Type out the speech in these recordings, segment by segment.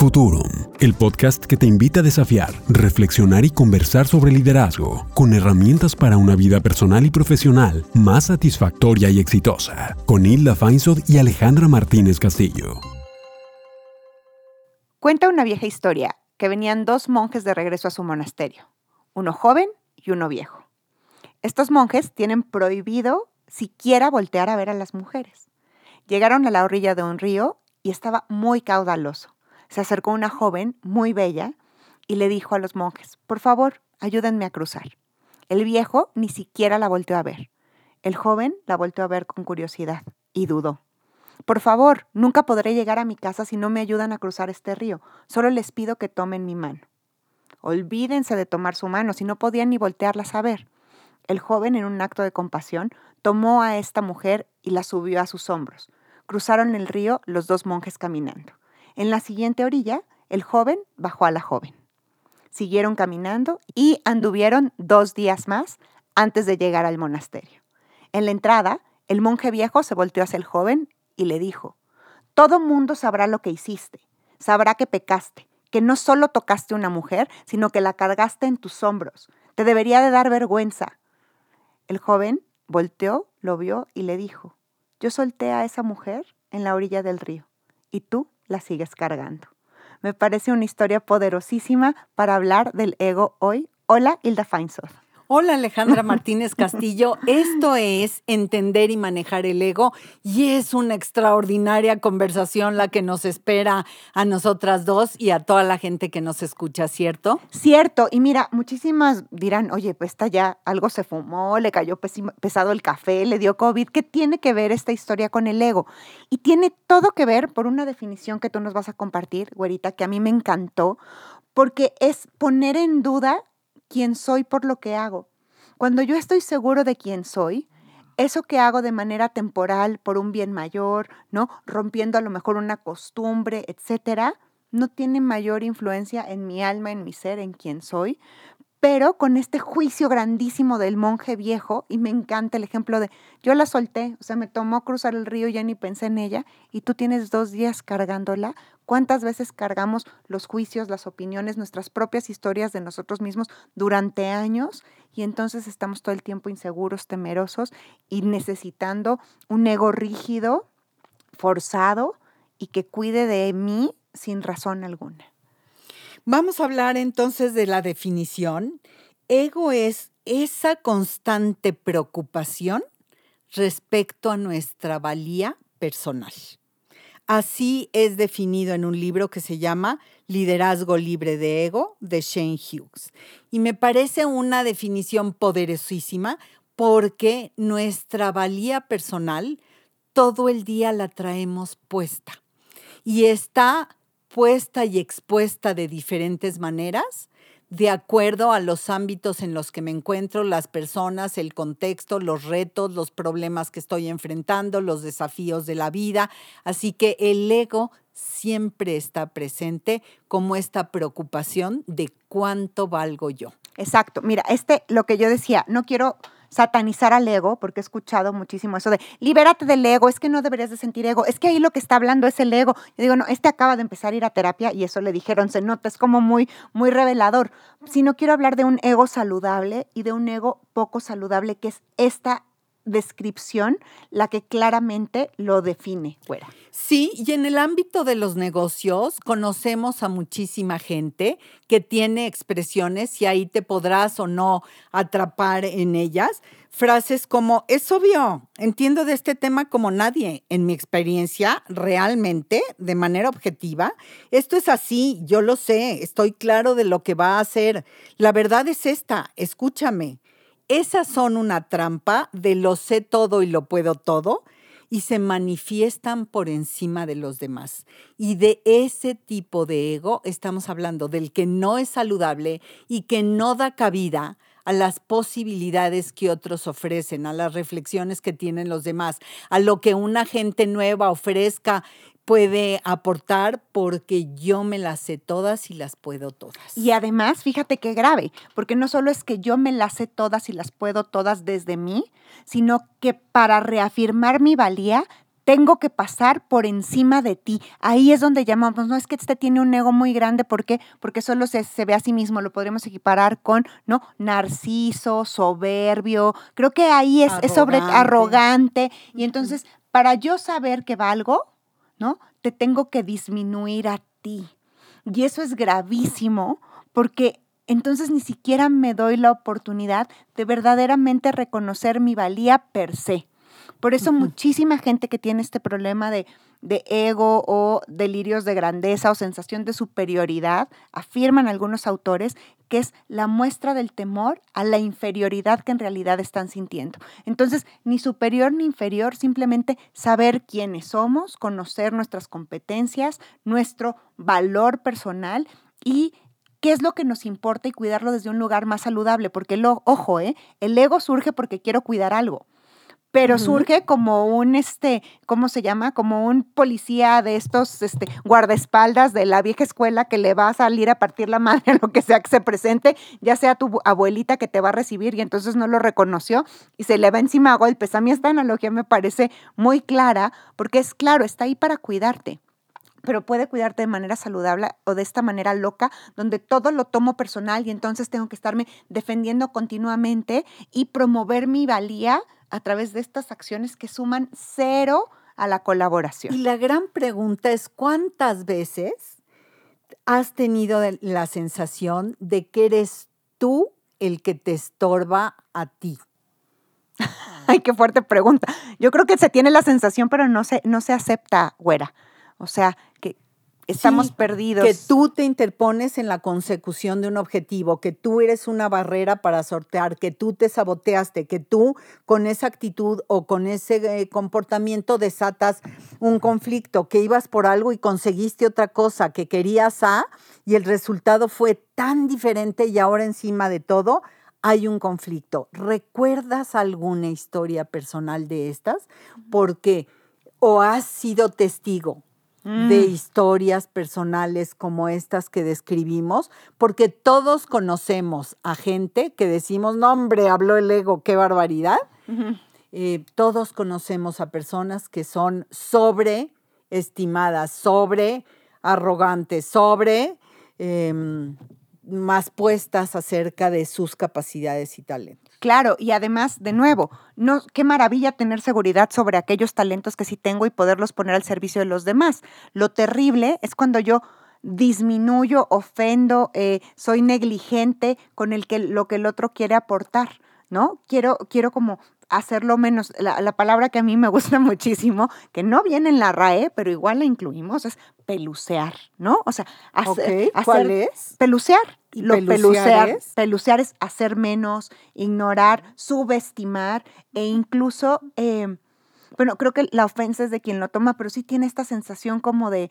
Futurum, el podcast que te invita a desafiar, reflexionar y conversar sobre liderazgo, con herramientas para una vida personal y profesional más satisfactoria y exitosa, con Hilda Feinsod y Alejandra Martínez Castillo. Cuenta una vieja historia que venían dos monjes de regreso a su monasterio, uno joven y uno viejo. Estos monjes tienen prohibido siquiera voltear a ver a las mujeres. Llegaron a la orilla de un río y estaba muy caudaloso se acercó una joven muy bella y le dijo a los monjes, por favor, ayúdenme a cruzar. El viejo ni siquiera la volteó a ver. El joven la volteó a ver con curiosidad y dudó. Por favor, nunca podré llegar a mi casa si no me ayudan a cruzar este río. Solo les pido que tomen mi mano. Olvídense de tomar su mano, si no podían ni voltearla a ver. El joven, en un acto de compasión, tomó a esta mujer y la subió a sus hombros. Cruzaron el río los dos monjes caminando. En la siguiente orilla, el joven bajó a la joven. Siguieron caminando y anduvieron dos días más antes de llegar al monasterio. En la entrada, el monje viejo se volteó hacia el joven y le dijo, Todo mundo sabrá lo que hiciste, sabrá que pecaste, que no solo tocaste a una mujer, sino que la cargaste en tus hombros. Te debería de dar vergüenza. El joven volteó, lo vio y le dijo, Yo solté a esa mujer en la orilla del río, y tú la sigues cargando. Me parece una historia poderosísima para hablar del ego hoy. Hola, Hilda Feinsod. Hola Alejandra Martínez Castillo, esto es entender y manejar el ego y es una extraordinaria conversación la que nos espera a nosotras dos y a toda la gente que nos escucha, ¿cierto? Cierto, y mira, muchísimas dirán, oye, pues está ya algo se fumó, le cayó pesado el café, le dio COVID, ¿qué tiene que ver esta historia con el ego? Y tiene todo que ver por una definición que tú nos vas a compartir, güerita, que a mí me encantó, porque es poner en duda quién soy por lo que hago. Cuando yo estoy seguro de quién soy, eso que hago de manera temporal por un bien mayor, ¿no? Rompiendo a lo mejor una costumbre, etcétera, no tiene mayor influencia en mi alma, en mi ser, en quién soy, pero con este juicio grandísimo del monje viejo, y me encanta el ejemplo de, yo la solté, o sea, me tomó cruzar el río, ya ni pensé en ella, y tú tienes dos días cargándola. ¿Cuántas veces cargamos los juicios, las opiniones, nuestras propias historias de nosotros mismos durante años? Y entonces estamos todo el tiempo inseguros, temerosos y necesitando un ego rígido, forzado y que cuide de mí sin razón alguna. Vamos a hablar entonces de la definición. Ego es esa constante preocupación respecto a nuestra valía personal. Así es definido en un libro que se llama Liderazgo Libre de Ego de Shane Hughes. Y me parece una definición poderosísima porque nuestra valía personal todo el día la traemos puesta y está puesta y expuesta de diferentes maneras, de acuerdo a los ámbitos en los que me encuentro, las personas, el contexto, los retos, los problemas que estoy enfrentando, los desafíos de la vida. Así que el ego siempre está presente como esta preocupación de cuánto valgo yo. Exacto. Mira, este, lo que yo decía, no quiero satanizar al ego, porque he escuchado muchísimo eso de libérate del ego, es que no deberías de sentir ego, es que ahí lo que está hablando es el ego. Yo digo, no, este acaba de empezar a ir a terapia y eso le dijeron, se nota, es como muy, muy revelador. Si no quiero hablar de un ego saludable y de un ego poco saludable, que es esta descripción la que claramente lo define fuera. Sí, y en el ámbito de los negocios conocemos a muchísima gente que tiene expresiones y ahí te podrás o no atrapar en ellas. Frases como, es obvio, entiendo de este tema como nadie. En mi experiencia, realmente, de manera objetiva, esto es así, yo lo sé, estoy claro de lo que va a hacer. La verdad es esta, escúchame. Esas son una trampa de lo sé todo y lo puedo todo y se manifiestan por encima de los demás. Y de ese tipo de ego estamos hablando, del que no es saludable y que no da cabida a las posibilidades que otros ofrecen, a las reflexiones que tienen los demás, a lo que una gente nueva ofrezca puede aportar porque yo me las sé todas y las puedo todas. Y además, fíjate qué grave, porque no solo es que yo me las sé todas y las puedo todas desde mí, sino que para reafirmar mi valía tengo que pasar por encima de ti. Ahí es donde llamamos, no es que este tiene un ego muy grande, ¿por qué? Porque solo se, se ve a sí mismo, lo podríamos equiparar con, ¿no? Narciso, soberbio, creo que ahí es, es sobre Arrogante. arrogante. Y entonces, para yo saber que valgo, ¿no? Te tengo que disminuir a ti. Y eso es gravísimo porque entonces ni siquiera me doy la oportunidad de verdaderamente reconocer mi valía per se. Por eso muchísima gente que tiene este problema de, de ego o delirios de grandeza o sensación de superioridad, afirman algunos autores que es la muestra del temor a la inferioridad que en realidad están sintiendo. Entonces, ni superior ni inferior, simplemente saber quiénes somos, conocer nuestras competencias, nuestro valor personal y qué es lo que nos importa y cuidarlo desde un lugar más saludable, porque lo, ojo, ¿eh? el ego surge porque quiero cuidar algo pero surge como un, este, ¿cómo se llama? Como un policía de estos este, guardaespaldas de la vieja escuela que le va a salir a partir la madre a lo que sea que se presente, ya sea tu bu- abuelita que te va a recibir y entonces no lo reconoció y se le va encima a golpes. A mí esta analogía me parece muy clara porque es claro, está ahí para cuidarte pero puede cuidarte de manera saludable o de esta manera loca, donde todo lo tomo personal y entonces tengo que estarme defendiendo continuamente y promover mi valía a través de estas acciones que suman cero a la Y colaboración. la gran pregunta es, ¿cuántas veces has tenido la sensación de que eres tú el que te estorba a ti? Ay, qué fuerte pregunta. Yo creo que se tiene la sensación, pero no se, no se acepta, güera. O sea, que estamos Sí, perdidos. Que tú te interpones en la consecución de un objetivo, que tú eres una barrera para sortear, que tú te saboteaste, que tú con esa actitud o con ese eh, comportamiento desatas un conflicto, que ibas por algo y conseguiste otra cosa, que querías A y el resultado fue tan diferente y ahora encima de todo hay un conflicto. ¿Recuerdas alguna historia personal de estas? Porque o has sido testigo de Mm. historias personales como estas que describimos, porque todos conocemos a gente que decimos, no hombre, habló el ego, qué barbaridad. Eh, todos conocemos a personas que son sobreestimadas, sobre arrogantes, sobre em, más puestas acerca de sus capacidades y talentos. Claro, y además, de nuevo, no, qué maravilla tener seguridad sobre aquellos talentos que sí tengo y poderlos poner al servicio de los demás. Lo terrible es cuando yo disminuyo, ofendo, eh, soy negligente con el que, lo que el otro quiere aportar, ¿no? Quiero, quiero como hacerlo menos. La, la palabra que a mí me gusta muchísimo, que no viene en la RAE, pero igual la incluimos, es pelucear, ¿no? O sea, hacer, Ok, ¿Cuál hacer- es? Pelucear. ¿Y lo pelucear es? pelucear es hacer menos, ignorar, subestimar e incluso, eh, bueno, creo que la ofensa es de quien lo toma, pero sí tiene esta sensación como de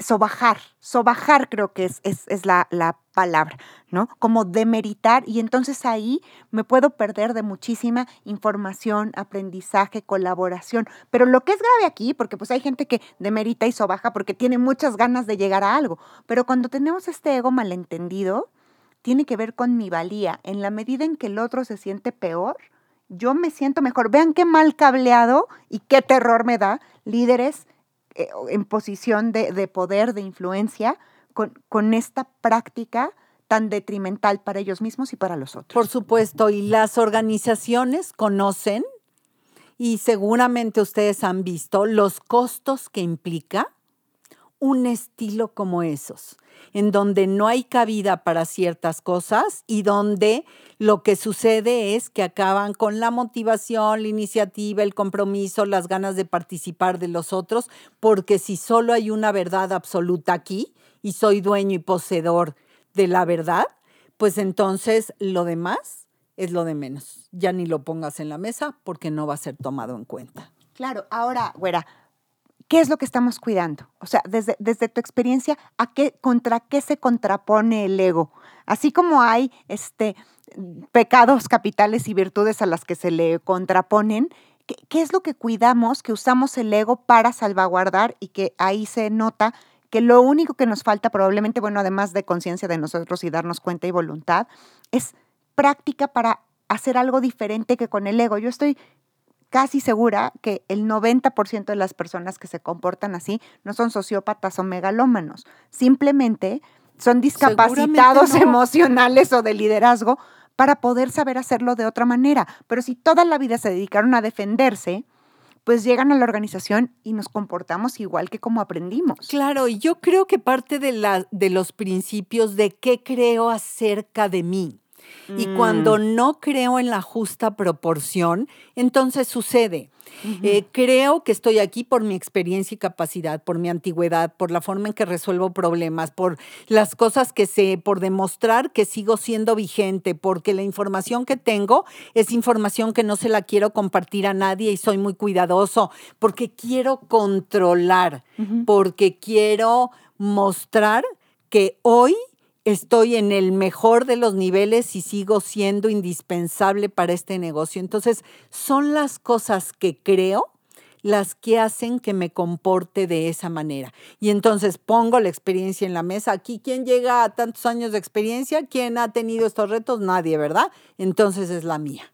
sobajar, sobajar creo que es, es, es la, la palabra, ¿no? Como demeritar y entonces ahí me puedo perder de muchísima información, aprendizaje, colaboración. Pero lo que es grave aquí, porque pues hay gente que demerita y sobaja porque tiene muchas ganas de llegar a algo, pero cuando tenemos este ego malentendido, tiene que ver con mi valía. En la medida en que el otro se siente peor, yo me siento mejor. Vean qué mal cableado y qué terror me da líderes eh, en posición de, de poder, de influencia, con, con esta práctica tan detrimental para ellos mismos y para los otros. Por supuesto, y las organizaciones conocen y seguramente ustedes han visto los costos que implica un estilo como esos, en donde no hay cabida para ciertas cosas y donde lo que sucede es que acaban con la motivación, la iniciativa, el compromiso, las ganas de participar de los otros, porque si solo hay una verdad absoluta aquí y soy dueño y poseedor de la verdad, pues entonces lo demás es lo de menos. Ya ni lo pongas en la mesa porque no va a ser tomado en cuenta. Claro, ahora, güera, ¿qué es lo que estamos cuidando? O sea, desde, desde tu experiencia, ¿a qué, ¿contra qué se contrapone el ego? Así como hay este, pecados capitales y virtudes a las que se le contraponen, ¿qué, qué es lo que cuidamos, que usamos el ego para salvaguardar y que ahí se nota que lo único que nos falta probablemente, bueno, además de conciencia de nosotros y darnos cuenta y voluntad, es práctica para hacer algo diferente que con el ego. Yo estoy casi segura que el 90% de las personas que se comportan así no son sociópatas o megalómanos. Simplemente son discapacitados no. emocionales o de liderazgo para poder saber hacerlo de otra manera. Pero si toda la vida se dedicaron a defenderse, pues llegan a la organización y nos comportamos igual que como aprendimos. Claro, y yo creo que parte de, la, de los principios de qué creo acerca de mí. Y cuando Mm. no creo en la justa proporción, entonces sucede. Eh, creo que estoy aquí por mi experiencia y capacidad, por mi antigüedad, por la forma en que resuelvo problemas, por las cosas que sé, por demostrar que sigo siendo vigente, porque la información que tengo es información que no se la quiero compartir a nadie y soy muy cuidadoso, porque quiero controlar, porque quiero mostrar que hoy estoy en el mejor de los niveles y sigo siendo indispensable para este negocio. Entonces, son las cosas que creo las que hacen que me comporte de esa manera. Y entonces pongo la experiencia en la mesa. Aquí, ¿quién llega a tantos años de experiencia? ¿Quién ha tenido estos retos? Nadie, ¿verdad? Entonces es la mía.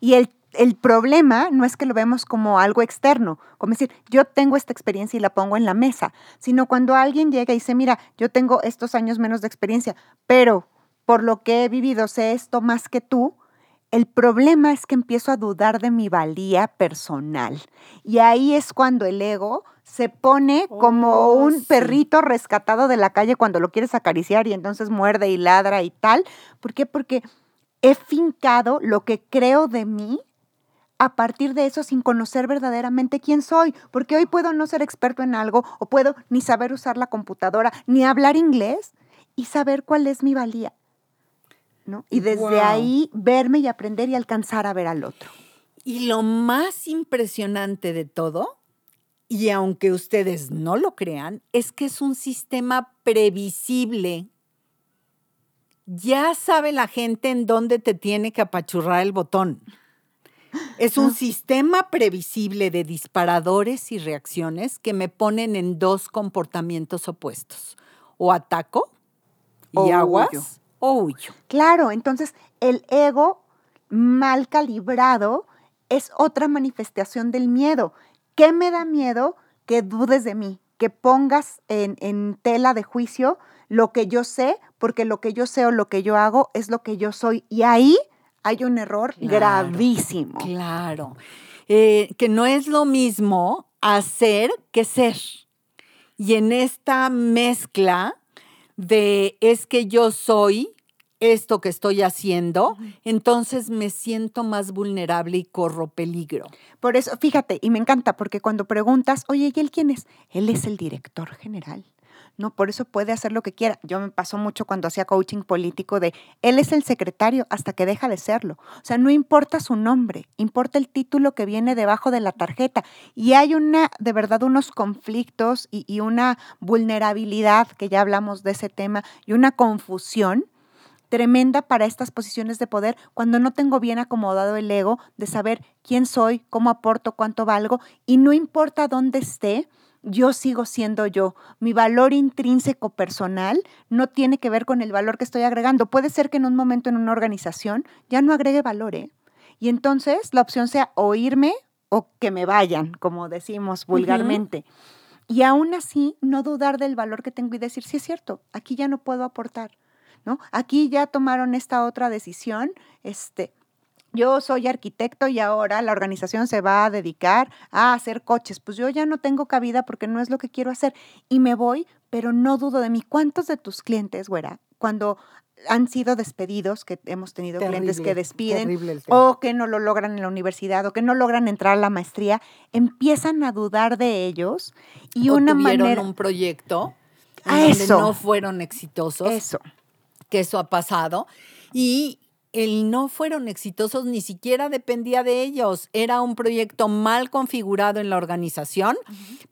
Y el, el problema no es que lo vemos como algo externo, como decir, yo tengo esta experiencia y la pongo en la mesa, sino cuando alguien llega y dice, mira, yo tengo estos años menos de experiencia, pero por lo que he vivido sé esto más que tú, el problema es que empiezo a dudar de mi valía personal. Y ahí es cuando el ego se pone como Oh, un sí. perrito rescatado de la calle cuando lo quieres acariciar y entonces muerde y ladra y tal. ¿Por qué? Porque he fincado lo que creo de mí a partir de eso sin conocer verdaderamente quién soy, porque hoy puedo no ser experto en algo o puedo ni saber usar la computadora, ni hablar inglés y saber cuál es mi valía. ¿no? Y desde ahí verme y aprender y alcanzar a ver al otro. Y lo más impresionante de todo, y aunque ustedes no lo crean, es que es un sistema previsible. Ya sabe la gente en dónde te tiene que apachurrar el botón. Es un sistema previsible de disparadores y reacciones que me ponen en dos comportamientos opuestos. O ataco y huyo. aguas o huyo. Claro, entonces el ego mal calibrado es otra manifestación del miedo. ¿Qué me da miedo? Que dudes de mí, que pongas en, en tela de juicio lo que yo sé, porque lo que yo sé o lo que yo hago es lo que yo soy. Y ahí hay un error Claro, gravísimo. Claro. Eh, que no es lo mismo hacer que ser. Y en esta mezcla de es que yo soy esto que estoy haciendo, entonces me siento más vulnerable y corro peligro. Por eso, fíjate, y me encanta, porque cuando preguntas, oye, ¿y él quién es? Él es el director general. No, por eso puede hacer lo que quiera. Yo me pasó mucho cuando hacía coaching político de él es el secretario hasta que deja de serlo. O sea, no importa su nombre, importa el título que viene debajo de la tarjeta. Y hay una, de verdad, unos conflictos y, y una vulnerabilidad, que ya hablamos de ese tema, y una confusión tremenda para estas posiciones de poder cuando no tengo bien acomodado el ego de saber quién soy, cómo aporto, cuánto valgo y no importa dónde esté, yo sigo siendo yo. Mi valor intrínseco personal no tiene que ver con el valor que estoy agregando. Puede ser que en un momento en una organización ya no agregue valor, ¿eh? Y entonces la opción sea o irme o que me vayan, como decimos vulgarmente. Y aún así no dudar del valor que tengo y decir, sí es cierto, aquí ya no puedo aportar. ¿no? Aquí ya tomaron esta otra decisión, este, yo soy arquitecto y ahora la organización se va a dedicar a hacer coches. Pues yo ya no tengo cabida porque no es lo que quiero hacer y me voy, pero no dudo de mí. ¿Cuántos de tus clientes, güera, cuando han sido despedidos, que hemos tenido clientes que despiden o que no lo logran en la universidad o que no logran entrar a la maestría, empiezan a dudar de ellos y O una tuvieron manera... un proyecto en donde eso. no fueron exitosos. Eso. que eso ha pasado y el no fueron exitosos ni siquiera dependía de ellos. Era un proyecto mal configurado en la organización,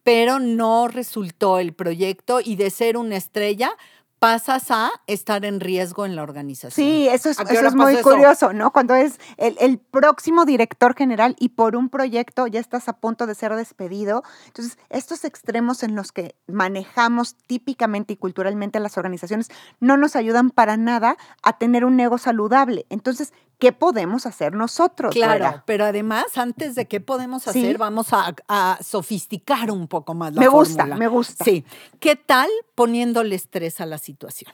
pero no resultó el proyecto y de ser una estrella pasas a estar en riesgo en la organización. Sí, eso es, ¿A qué eso hora es muy eso? curioso, ¿no? Cuando es el, el próximo director general y por un proyecto ya estás a punto de ser despedido. Entonces, estos extremos en los que manejamos típicamente y culturalmente las organizaciones no nos ayudan para nada a tener un ego saludable. Entonces, ¿qué podemos hacer nosotros? Claro, pero además, antes de qué podemos Sí. hacer, vamos a, a sofisticar un poco más la Me gusta, me gusta. Sí. ¿Qué tal poniéndole estrés a la situación?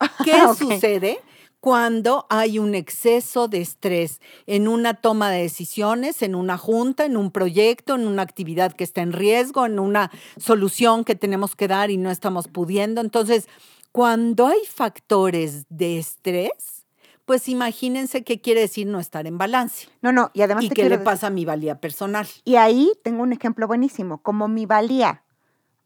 ¿Qué sucede cuando hay un exceso de estrés en una toma de decisiones, en una junta, en un proyecto, en una actividad que está en riesgo, en una solución que tenemos que dar y no estamos pudiendo? Entonces, cuando hay factores de estrés, pues imagínense qué quiere decir no estar en balance. No, no, y además ¿Y te qué le decir- pasa a mi valía personal? Y ahí tengo un ejemplo buenísimo, como mi valía,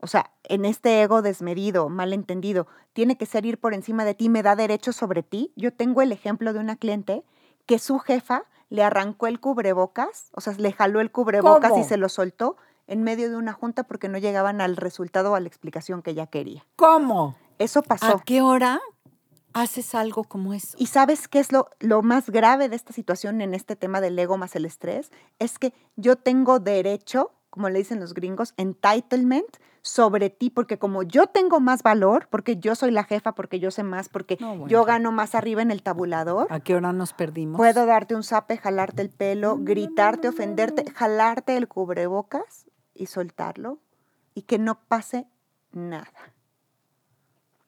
o sea, en este ego desmedido, malentendido, tiene que ser ir por encima de ti, me da derecho sobre ti. Yo tengo el ejemplo de una cliente que su jefa le arrancó el cubrebocas, o sea, le jaló el cubrebocas y se lo soltó en medio de una junta porque no llegaban al resultado o a la explicación que ella quería. ¿Cómo? Eso pasó. ¿A qué hora haces algo como eso? ¿Y sabes qué es lo, lo más grave de esta situación en este tema del ego más el estrés? Es que yo tengo derecho, como le dicen los gringos, entitlement sobre ti, porque como yo tengo más valor, porque yo soy la jefa, porque yo sé más, porque No, bueno. yo gano más arriba en el tabulador, ¿A qué hora nos perdimos? puedo darte un zape, jalarte el pelo, gritarte, ofenderte, jalarte el cubrebocas y soltarlo y que no pase nada.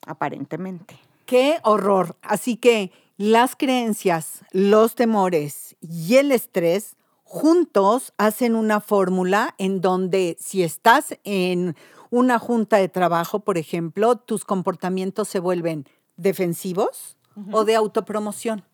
Aparentemente. Qué horror. Así que las creencias, los temores y el estrés juntos hacen una fórmula en donde si estás en una junta de trabajo, por ejemplo, tus comportamientos se vuelven defensivos o de autopromoción.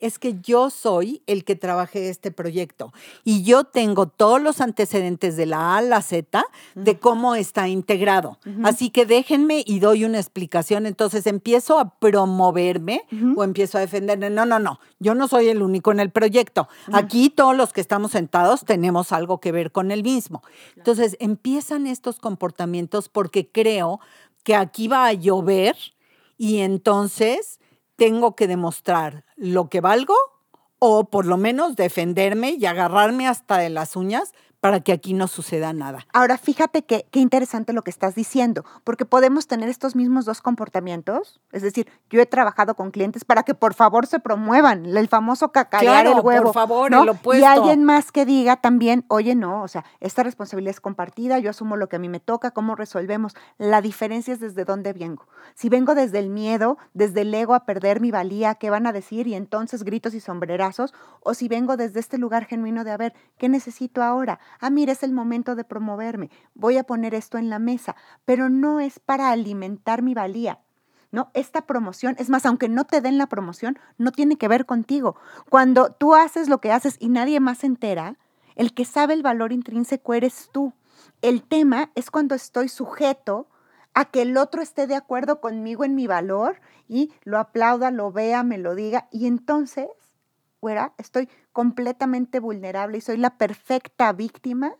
Es que yo soy el que trabajé este proyecto y yo tengo todos los antecedentes de la A a la Z de cómo está integrado. Así que déjenme y doy una explicación. Entonces empiezo a promoverme o empiezo a defenderme. No, no, no. Yo no soy el único en el proyecto. Aquí todos los que estamos sentados tenemos algo que ver con el mismo. Entonces empiezan estos comportamientos porque creo que aquí va a llover y entonces tengo que demostrar lo que valgo o por lo menos defenderme y agarrarme hasta de las uñas para que aquí no suceda nada. Ahora, fíjate que- qué interesante lo que estás diciendo, porque podemos tener estos mismos dos comportamientos. Es decir, yo he trabajado con clientes para que por favor se promuevan, el famoso cacarear Claro, el huevo. por favor, ¿no? el opuesto. Y alguien más que diga también, oye, no, o sea, esta responsabilidad es compartida, yo asumo lo que a mí me toca, cómo resolvemos. La diferencia es desde dónde vengo. Si vengo desde el miedo, desde el ego a perder mi valía, ¿qué van a decir? Y entonces gritos y sombrerazos, o si vengo desde este lugar genuino de, a ver, ¿qué necesito ahora? Ah, mira, es el momento de promoverme, voy a poner esto en la mesa, pero no es para alimentar mi valía. ¿no? Esta promoción, es más, aunque no te den la promoción, no tiene que ver contigo. Cuando tú haces lo que haces y nadie más se entera, el que sabe el valor intrínseco eres tú. El tema es cuando estoy sujeto a que el otro esté de acuerdo conmigo en mi valor y lo aplauda, lo vea, me lo diga, y entonces, güera, estoy completamente vulnerable y soy la perfecta víctima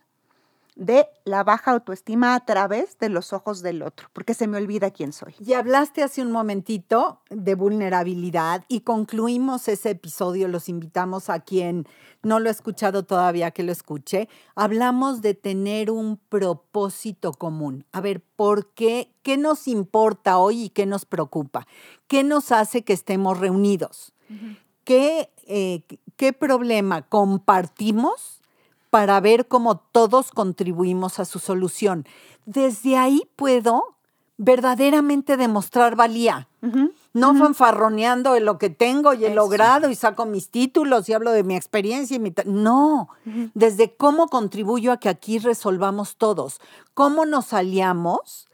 de la baja autoestima a través de los ojos del otro, porque se me olvida quién soy. Y hablaste hace un momentito de vulnerabilidad y concluimos ese episodio, los invitamos a quien no lo ha escuchado todavía que lo escuche. Hablamos de tener un propósito común. A ver, ¿por qué? ¿Qué nos importa hoy y qué nos preocupa? ¿Qué nos hace que estemos reunidos? ¿Qué, eh, ¿Qué problema compartimos? para ver cómo todos contribuimos a su solución. Desde ahí puedo verdaderamente demostrar valía. No fanfarroneando en lo que tengo y he Eso. logrado y saco mis títulos y hablo de mi experiencia y mi... No, desde cómo contribuyo a que aquí resolvamos todos, cómo nos aliamos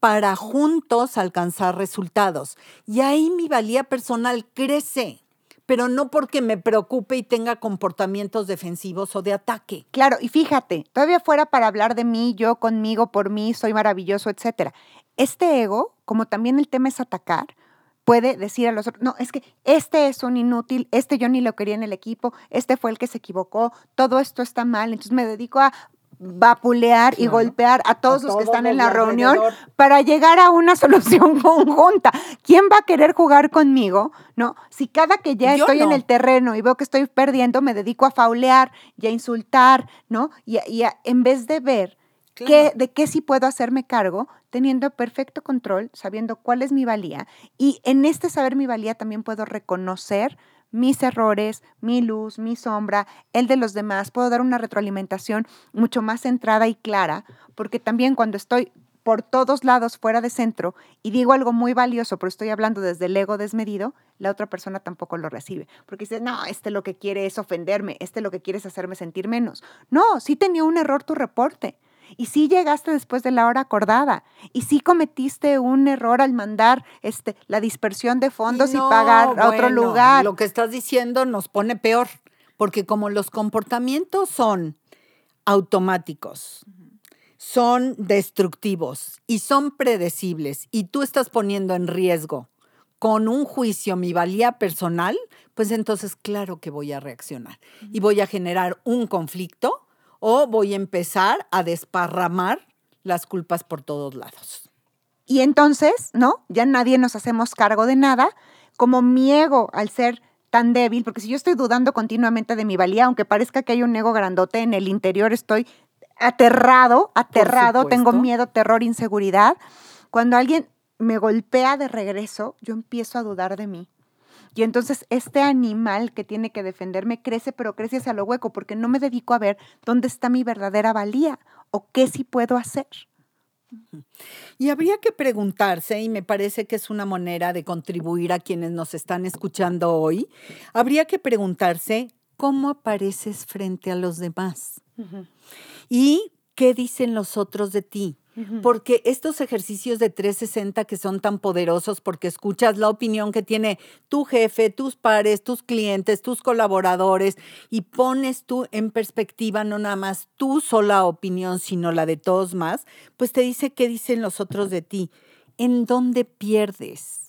para juntos alcanzar resultados. Y ahí mi valía personal crece, pero no porque me preocupe y tenga comportamientos defensivos o de ataque. Claro, y fíjate, todavía fuera para hablar de mí, yo conmigo, por mí, soy maravilloso, etcétera. Este ego, como también el tema es atacar, puede decir a los otros, no, es que este es un inútil, este yo ni lo quería en el equipo, este fue el que se equivocó, todo esto está mal, entonces me dedico a vapulear y Claro. golpear a todos A los que están en la reunión alrededor. para llegar a una solución conjunta. ¿Quién va a querer jugar conmigo? No, si cada que ya Yo estoy en el terreno y veo que estoy perdiendo, me dedico a faulear y a insultar, ¿no? Y, y a- en vez de ver qué, Claro. de qué sí puedo hacerme cargo, teniendo perfecto control, sabiendo cuál es mi valía. Y en este saber mi valía también puedo reconocer mis errores, mi luz, mi sombra, el de los demás. Puedo dar una retroalimentación mucho más centrada y clara, porque también cuando estoy por todos lados fuera de centro y digo algo muy valioso, pero estoy hablando desde el ego desmedido, la otra persona tampoco lo recibe. Porque dice, no, este lo que quiere es ofenderme, este lo que quiere es hacerme sentir menos. No, sí tenía un error tu reporte. Y sí llegaste después de la hora acordada. Y sí cometiste un error al mandar este, la dispersión de fondos y, pagar a otro lugar. Lo que estás diciendo nos pone peor, porque como los comportamientos son automáticos, son destructivos y son predecibles y tú estás poniendo en riesgo con un juicio mi valía personal, pues entonces claro que voy a reaccionar y voy a generar un conflicto o voy a empezar a desparramar las culpas por todos lados. Y entonces, ¿no? Ya nadie nos hacemos cargo de nada, como mi ego al ser tan débil, porque si yo estoy dudando continuamente de mi valía, aunque parezca que hay un ego grandote, en el interior estoy aterrado, aterrado, tengo miedo, terror, inseguridad. Cuando alguien me golpea de regreso, yo empiezo a dudar de mí. Y entonces este animal que tiene que defenderme crece, pero crece hacia lo hueco, porque no me dedico a ver dónde está mi verdadera valía o qué sí puedo hacer. Y habría que preguntarse, y me parece que es una manera de contribuir a quienes nos están escuchando hoy, habría que preguntarse cómo apareces frente a los demás y qué dicen los otros de ti. Porque estos ejercicios de 360 que son tan poderosos porque escuchas la opinión que tiene tu jefe, tus pares, tus clientes, tus colaboradores y pones tú en perspectiva no nada más tu sola opinión, sino la de todos más, pues te dice qué dicen los otros de ti. ¿En dónde pierdes?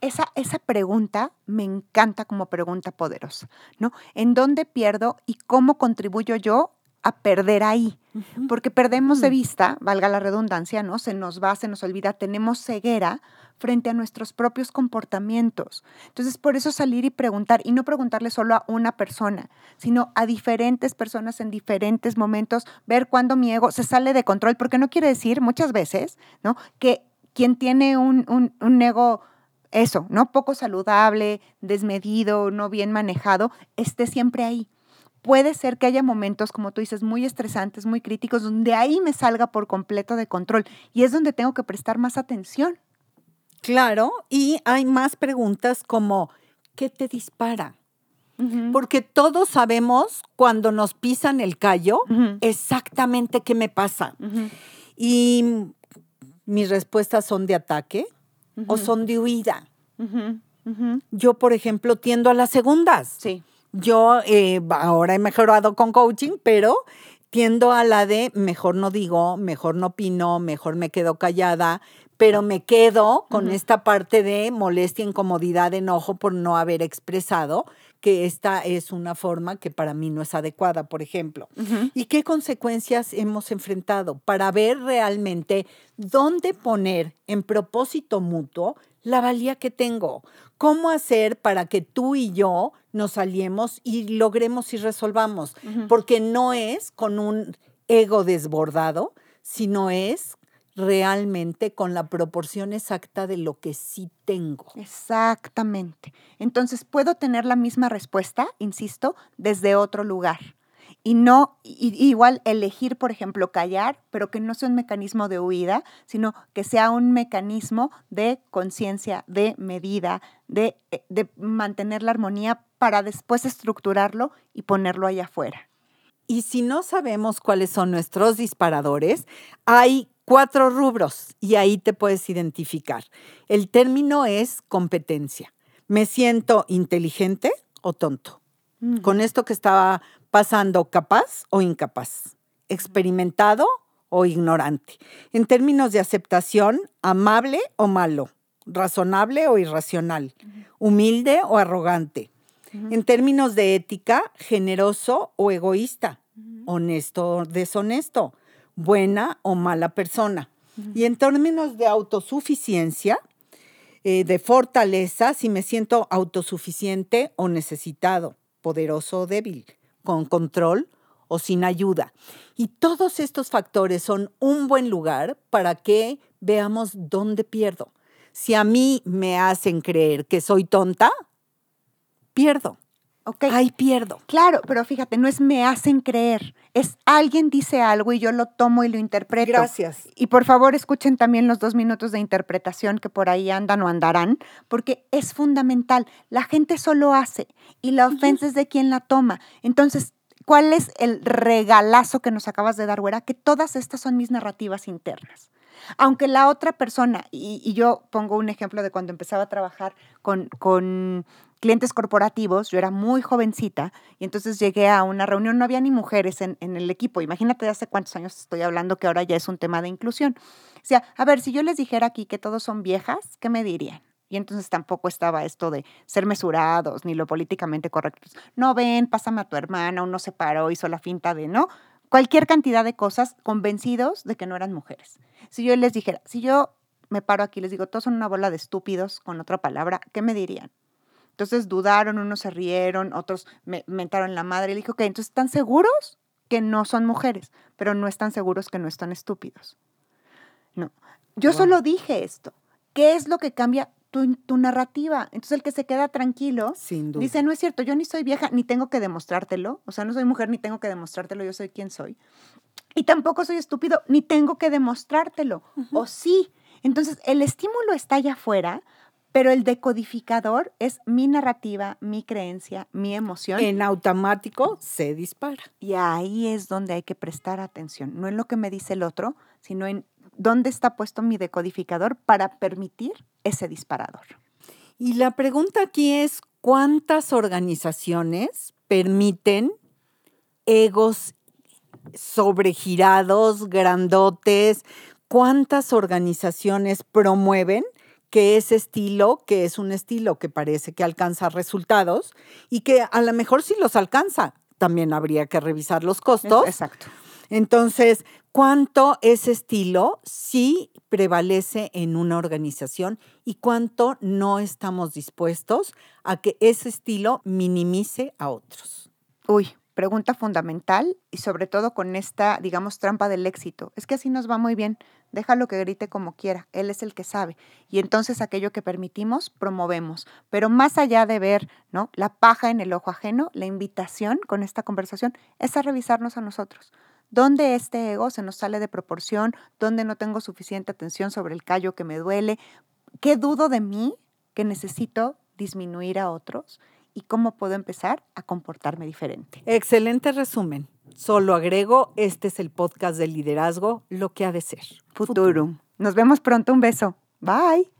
Esa, esa, pregunta me encanta como pregunta poderosa, ¿no? ¿En dónde pierdo y cómo contribuyo yo a perder ahí, porque perdemos de vista, valga la redundancia, ¿no? Se nos va, se nos olvida, tenemos ceguera frente a nuestros propios comportamientos. Entonces, por eso salir y preguntar, y no preguntarle solo a una persona, sino a diferentes personas en diferentes momentos, ver cuándo mi ego se sale de control, porque no quiere decir muchas veces, ¿no? Que quien tiene un, un, un ego eso, ¿no? Poco saludable, desmedido, no bien manejado, esté siempre ahí puede ser que haya momentos, como tú dices, muy estresantes, muy críticos, donde ahí me salga por completo de control y es donde tengo que prestar más atención. Claro, y hay más preguntas como, ¿qué te dispara? Porque todos sabemos cuando nos pisan el callo exactamente qué me pasa. Y mis respuestas son de ataque o son de huida. Yo, por ejemplo, tiendo a las segundas. Sí. Yo eh, ahora he mejorado con coaching, pero tiendo a la de mejor no digo, mejor no opino, mejor me quedo callada, pero me quedo con esta parte de molestia, incomodidad, enojo por no haber expresado que esta es una forma que para mí no es adecuada, por ejemplo. ¿Y qué consecuencias hemos enfrentado para ver realmente dónde poner en propósito mutuo la valía que tengo. ¿Cómo hacer para que tú y yo nos aliemos y logremos y resolvamos? Porque no es con un ego desbordado, sino es realmente con la proporción exacta de lo que sí tengo. Exactamente. Entonces puedo tener la misma respuesta, insisto, desde otro lugar y no igual elegir, por ejemplo, callar, pero que no sea un mecanismo de huida, sino que sea un mecanismo de conciencia, de medida, de, eh, de, mantener la armonía para después estructurarlo y ponerlo allá afuera. Y si no sabemos cuáles son nuestros disparadores, hay cuatro rubros y ahí te puedes identificar. El término es competencia. ¿Me siento inteligente o tonto? Con esto que estaba pasando capaz o incapaz, experimentado o ignorante. En términos de aceptación, amable o malo, razonable o irracional, humilde o arrogante. En términos de ética, generoso o egoísta, honesto o deshonesto, buena o mala persona. Y en términos de autosuficiencia, eh, de fortaleza, si me siento autosuficiente o necesitado, poderoso o débil, con control o sin ayuda. Y todos estos factores son un buen lugar para que veamos dónde pierdo. Si a mí me hacen creer que soy tonta, pierdo. Ok. Ahí pierdo. Claro, pero fíjate, no es me hacen creer, es alguien dice algo y yo lo tomo y lo interpreto. Gracias. Y por favor escuchen también los dos minutos de interpretación que por ahí andan o andarán, porque es fundamental. La gente solo hace y la ofensa es de quien la toma. Entonces, ¿cuál es el regalazo que nos acabas de dar, güera? Que todas estas son mis narrativas internas. Aunque la otra persona, y, y yo pongo un ejemplo de cuando empezaba a trabajar con, con clientes corporativos, yo era muy jovencita y entonces llegué a una reunión, no había ni mujeres en, en, el equipo, imagínate de hace cuántos años estoy hablando que ahora ya es un tema de inclusión. O sea, a ver, si yo les dijera aquí que todos son viejas, ¿qué me dirían? Y entonces tampoco estaba esto de ser mesurados ni lo políticamente correctos. No ven, pásame a tu hermana, uno se paró, hizo la finta de no. Cualquier cantidad de cosas convencidos de que no eran mujeres. Si yo les dijera, si yo me paro aquí y les digo, todos son una bola de estúpidos, con otra palabra, ¿qué me dirían? Entonces dudaron, unos se rieron, otros me mentaron la madre. Y le dije, ok, entonces están seguros que no son mujeres, pero no están seguros que no están estúpidos. No, yo wow. solo dije esto. ¿Qué es lo que cambia tu, tu, narrativa? Entonces el que se queda tranquilo dice, no es cierto, yo ni soy vieja, ni tengo que demostrártelo. O sea, no soy mujer, ni tengo que demostrártelo, yo soy quien soy. Y tampoco soy estúpido, ni tengo que demostrártelo. Uh -huh. O sí. Entonces el estímulo está allá afuera, pero el decodificador es mi narrativa, mi creencia, mi emoción. En automático se dispara. Y ahí es donde hay que prestar atención, no en lo que me dice el otro, sino en dónde está puesto mi decodificador para permitir ese disparador. Y la pregunta aquí es, ¿cuántas organizaciones permiten egos sobregirados, grandotes? ¿Cuántas organizaciones promueven que ese estilo, que es un estilo que parece que alcanza resultados y que a lo mejor si los alcanza, también habría que revisar los costos. Exacto. Entonces, ¿cuánto ese estilo sí prevalece en una organización y cuánto no estamos dispuestos a que ese estilo minimice a otros? Uy, pregunta fundamental y sobre todo con esta, digamos, trampa del éxito. Es que así nos va muy bien. Déjalo que grite como quiera. Él es el que sabe. Y entonces aquello que permitimos, promovemos. Pero más allá de ver ¿no? la paja en el ojo ajeno, la invitación con esta conversación es a revisarnos a nosotros. ¿Dónde este ego se nos sale de proporción? ¿Dónde no tengo suficiente atención sobre el callo que me duele? ¿Qué dudo de mí que necesito disminuir a otros? ¿Y cómo puedo empezar a comportarme diferente? Excelente resumen. Solo agrego, este es el podcast de liderazgo, lo que ha de ser. Futurum. Nos vemos pronto. Un beso. Bye.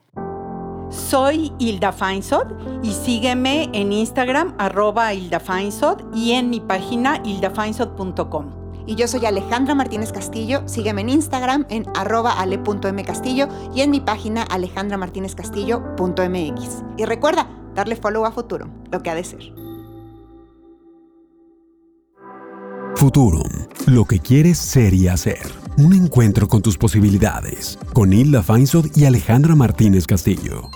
Soy Hilda Feinsod y sígueme en Instagram arroba Hilda Feinsod y en mi página hildafeinsod.com. Y yo soy Alejandra Martínez Castillo. Sígueme en Instagram en ale.mcastillo y en mi página alejandramartinezcastillo.mx. Y recuerda, darle follow a Futurum, lo que ha de ser. Futurum, lo que quieres ser y hacer. Un encuentro con tus posibilidades. Con Hilda Feinsod y Alejandra Martínez Castillo.